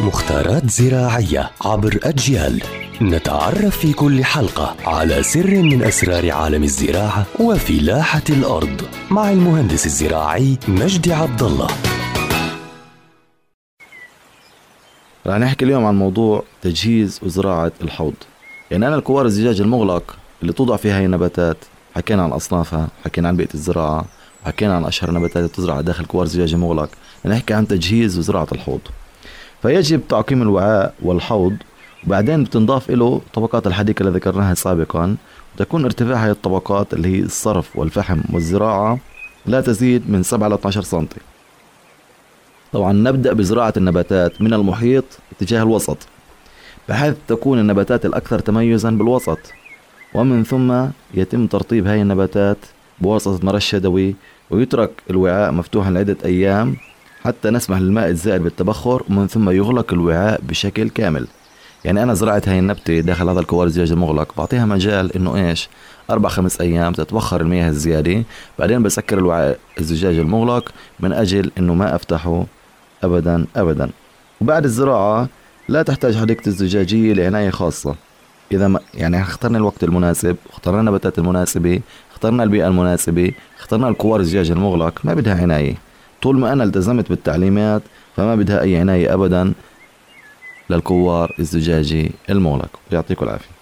مختارات زراعية عبر أجيال. نتعرف في كل حلقة على سر من أسرار عالم الزراعة وفلاحة الأرض مع المهندس الزراعي مجدي عبد الله رح نحكي اليوم عن موضوع تجهيز وزراعة الحوض. يعني أنا الكوار الزجاج المغلق اللي توضع فيها هي النباتات حكينا عن أصنافها حكينا عن بيئة الزراعة وحكينا عن أشهر النباتات اللي تزرع داخل كوار زجاج مغلق نحكي عن تجهيز وزراعة الحوض. فيجب تعقيم الوعاء والحوض وبعدين بتنضاف له طبقات الحديقة اللي ذكرناها سابقا وتكون ارتفاع هذه الطبقات اللي هي الصرف والفحم والزراعة لا تزيد من 7 ل 12 سنتي. طبعا نبدأ بزراعة النباتات من المحيط اتجاه الوسط بحيث تكون النباتات الأكثر تميزا بالوسط. ومن ثم يتم ترطيب هذه النباتات بواسطة مرش يدوي ويترك الوعاء مفتوحا لعدة أيام حتى نسمح للماء الزائد بالتبخر ومن ثم يغلق الوعاء بشكل كامل. يعني أنا زرعت هاي النبتة داخل هذا الكوار الزجاج المغلق. بعطيها مجال إنه إيش؟ أربع خمس أيام تتبخر المياه الزيادة. بعدين بسكر الوعاء الزجاج المغلق من أجل إنه ما أفتحه ابدا ابدا. وبعد الزراعة لا تحتاج حديقة الزجاجية لعناية خاصة. إذا ما يعني اخترنا الوقت المناسب اخترنا النباتات المناسبة اخترنا البيئة المناسبة اخترنا الكوار الزجاج المغلق ما بدها عناية. طول ما أنا التزمت بالتعليمات فما بدها أي عناية ابدا للكوار الزجاجي المغلق. يعطيكم العافية.